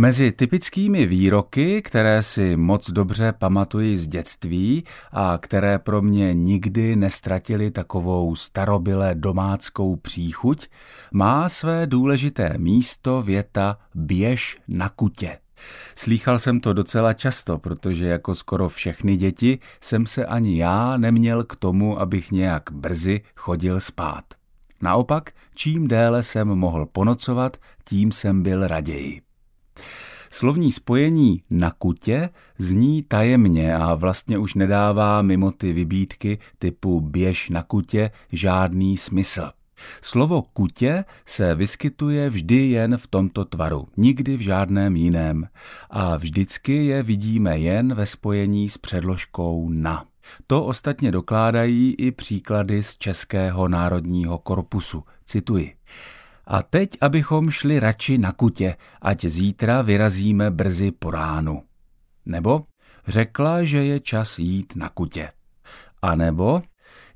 Mezi typickými výroky, které si moc dobře pamatuji z dětství a které pro mě nikdy nestratily takovou starobyle domáckou příchuť, má své důležité místo věta běž na kutě. Slýchal jsem to docela často, protože jako skoro všechny děti jsem se ani já neměl k tomu, abych nějak brzy chodil spát. Naopak, čím déle jsem mohl ponocovat, tím jsem byl raději. Slovní spojení na kutě zní tajemně a vlastně už nedává mimo ty vybídky typu běž na kutě žádný smysl. Slovo kutě se vyskytuje vždy jen v tomto tvaru, nikdy v žádném jiném a vždycky je vidíme jen ve spojení s předložkou na. To ostatně dokládají i příklady z Českého národního korpusu. Cituji. A teď, abychom šli radši na kutě, ať zítra vyrazíme brzy po ránu. Nebo řekla, že je čas jít na kutě. A nebo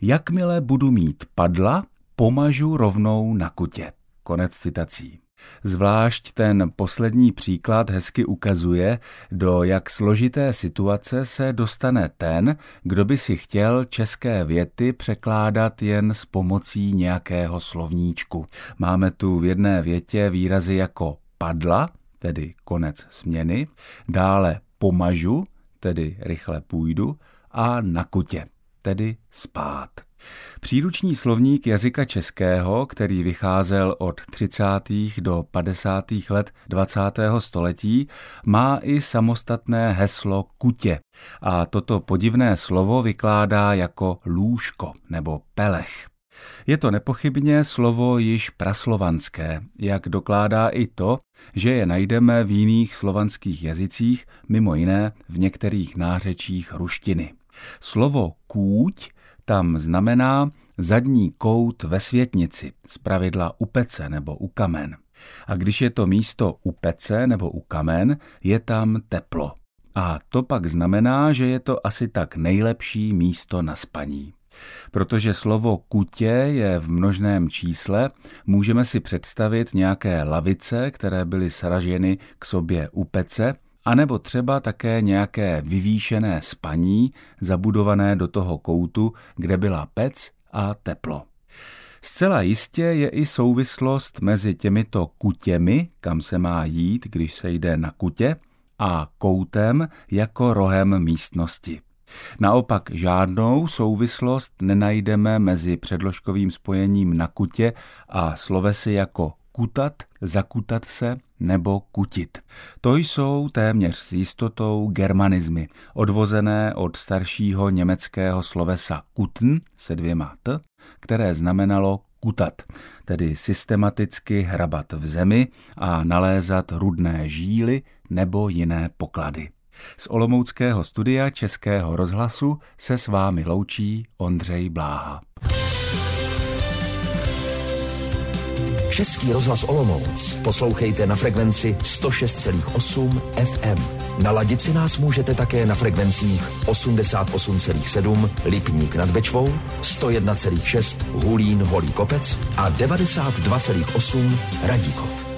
jakmile budu mít padla, pomažu rovnou na kutě. Konec citací. Zvlášť ten poslední příklad hezky ukazuje, do jak složité situace se dostane ten, kdo by si chtěl české věty překládat jen s pomocí nějakého slovníčku. Máme tu v jedné větě výrazy jako padla, tedy konec směny, dále pomažu, tedy rychle půjdu, a na kutě, tedy spát. Příruční slovník jazyka českého, který vycházel od 30. do 50. let 20. století, má i samostatné heslo kutě a toto podivné slovo vykládá jako lůžko nebo pelech. Je to nepochybně slovo již praslovanské, jak dokládá i to, že je najdeme v jiných slovanských jazycích, mimo jiné v některých nářečích ruštiny. Slovo kůť tam znamená zadní kout ve světnici, zpravidla u pece nebo u kamen. A když je to místo u pece nebo u kamen, je tam teplo. A to pak znamená, že je to asi tak nejlepší místo na spaní. Protože slovo kutě je v množném čísle, můžeme si představit nějaké lavice, které byly sraženy k sobě u pece anebo třeba také nějaké vyvýšené spaní zabudované do toho koutu, kde byla pec a teplo. Zcela jistě je i souvislost mezi těmito kutěmi, kam se má jít, když se jde na kutě, a koutem jako rohem místnosti. Naopak žádnou souvislost nenajdeme mezi předložkovým spojením na kutě a slovesy jako kutat, zakutat se nebo kutit. To jsou téměř s jistotou germanizmy, odvozené od staršího německého slovesa kutn se dvěma t, které znamenalo kutat, tedy systematicky hrabat v zemi a nalézat rudné žíly nebo jiné poklady. Z Olomouckého studia Českého rozhlasu se s vámi loučí Ondřej Bláha. Český rozhlas Olomouc poslouchejte na frekvenci 106,8 FM. Naladit si nás můžete také na frekvencích 88,7 Lipník nad Bečvou, 101,6 Hulín Holý Kopec a 92,8 Radíkov.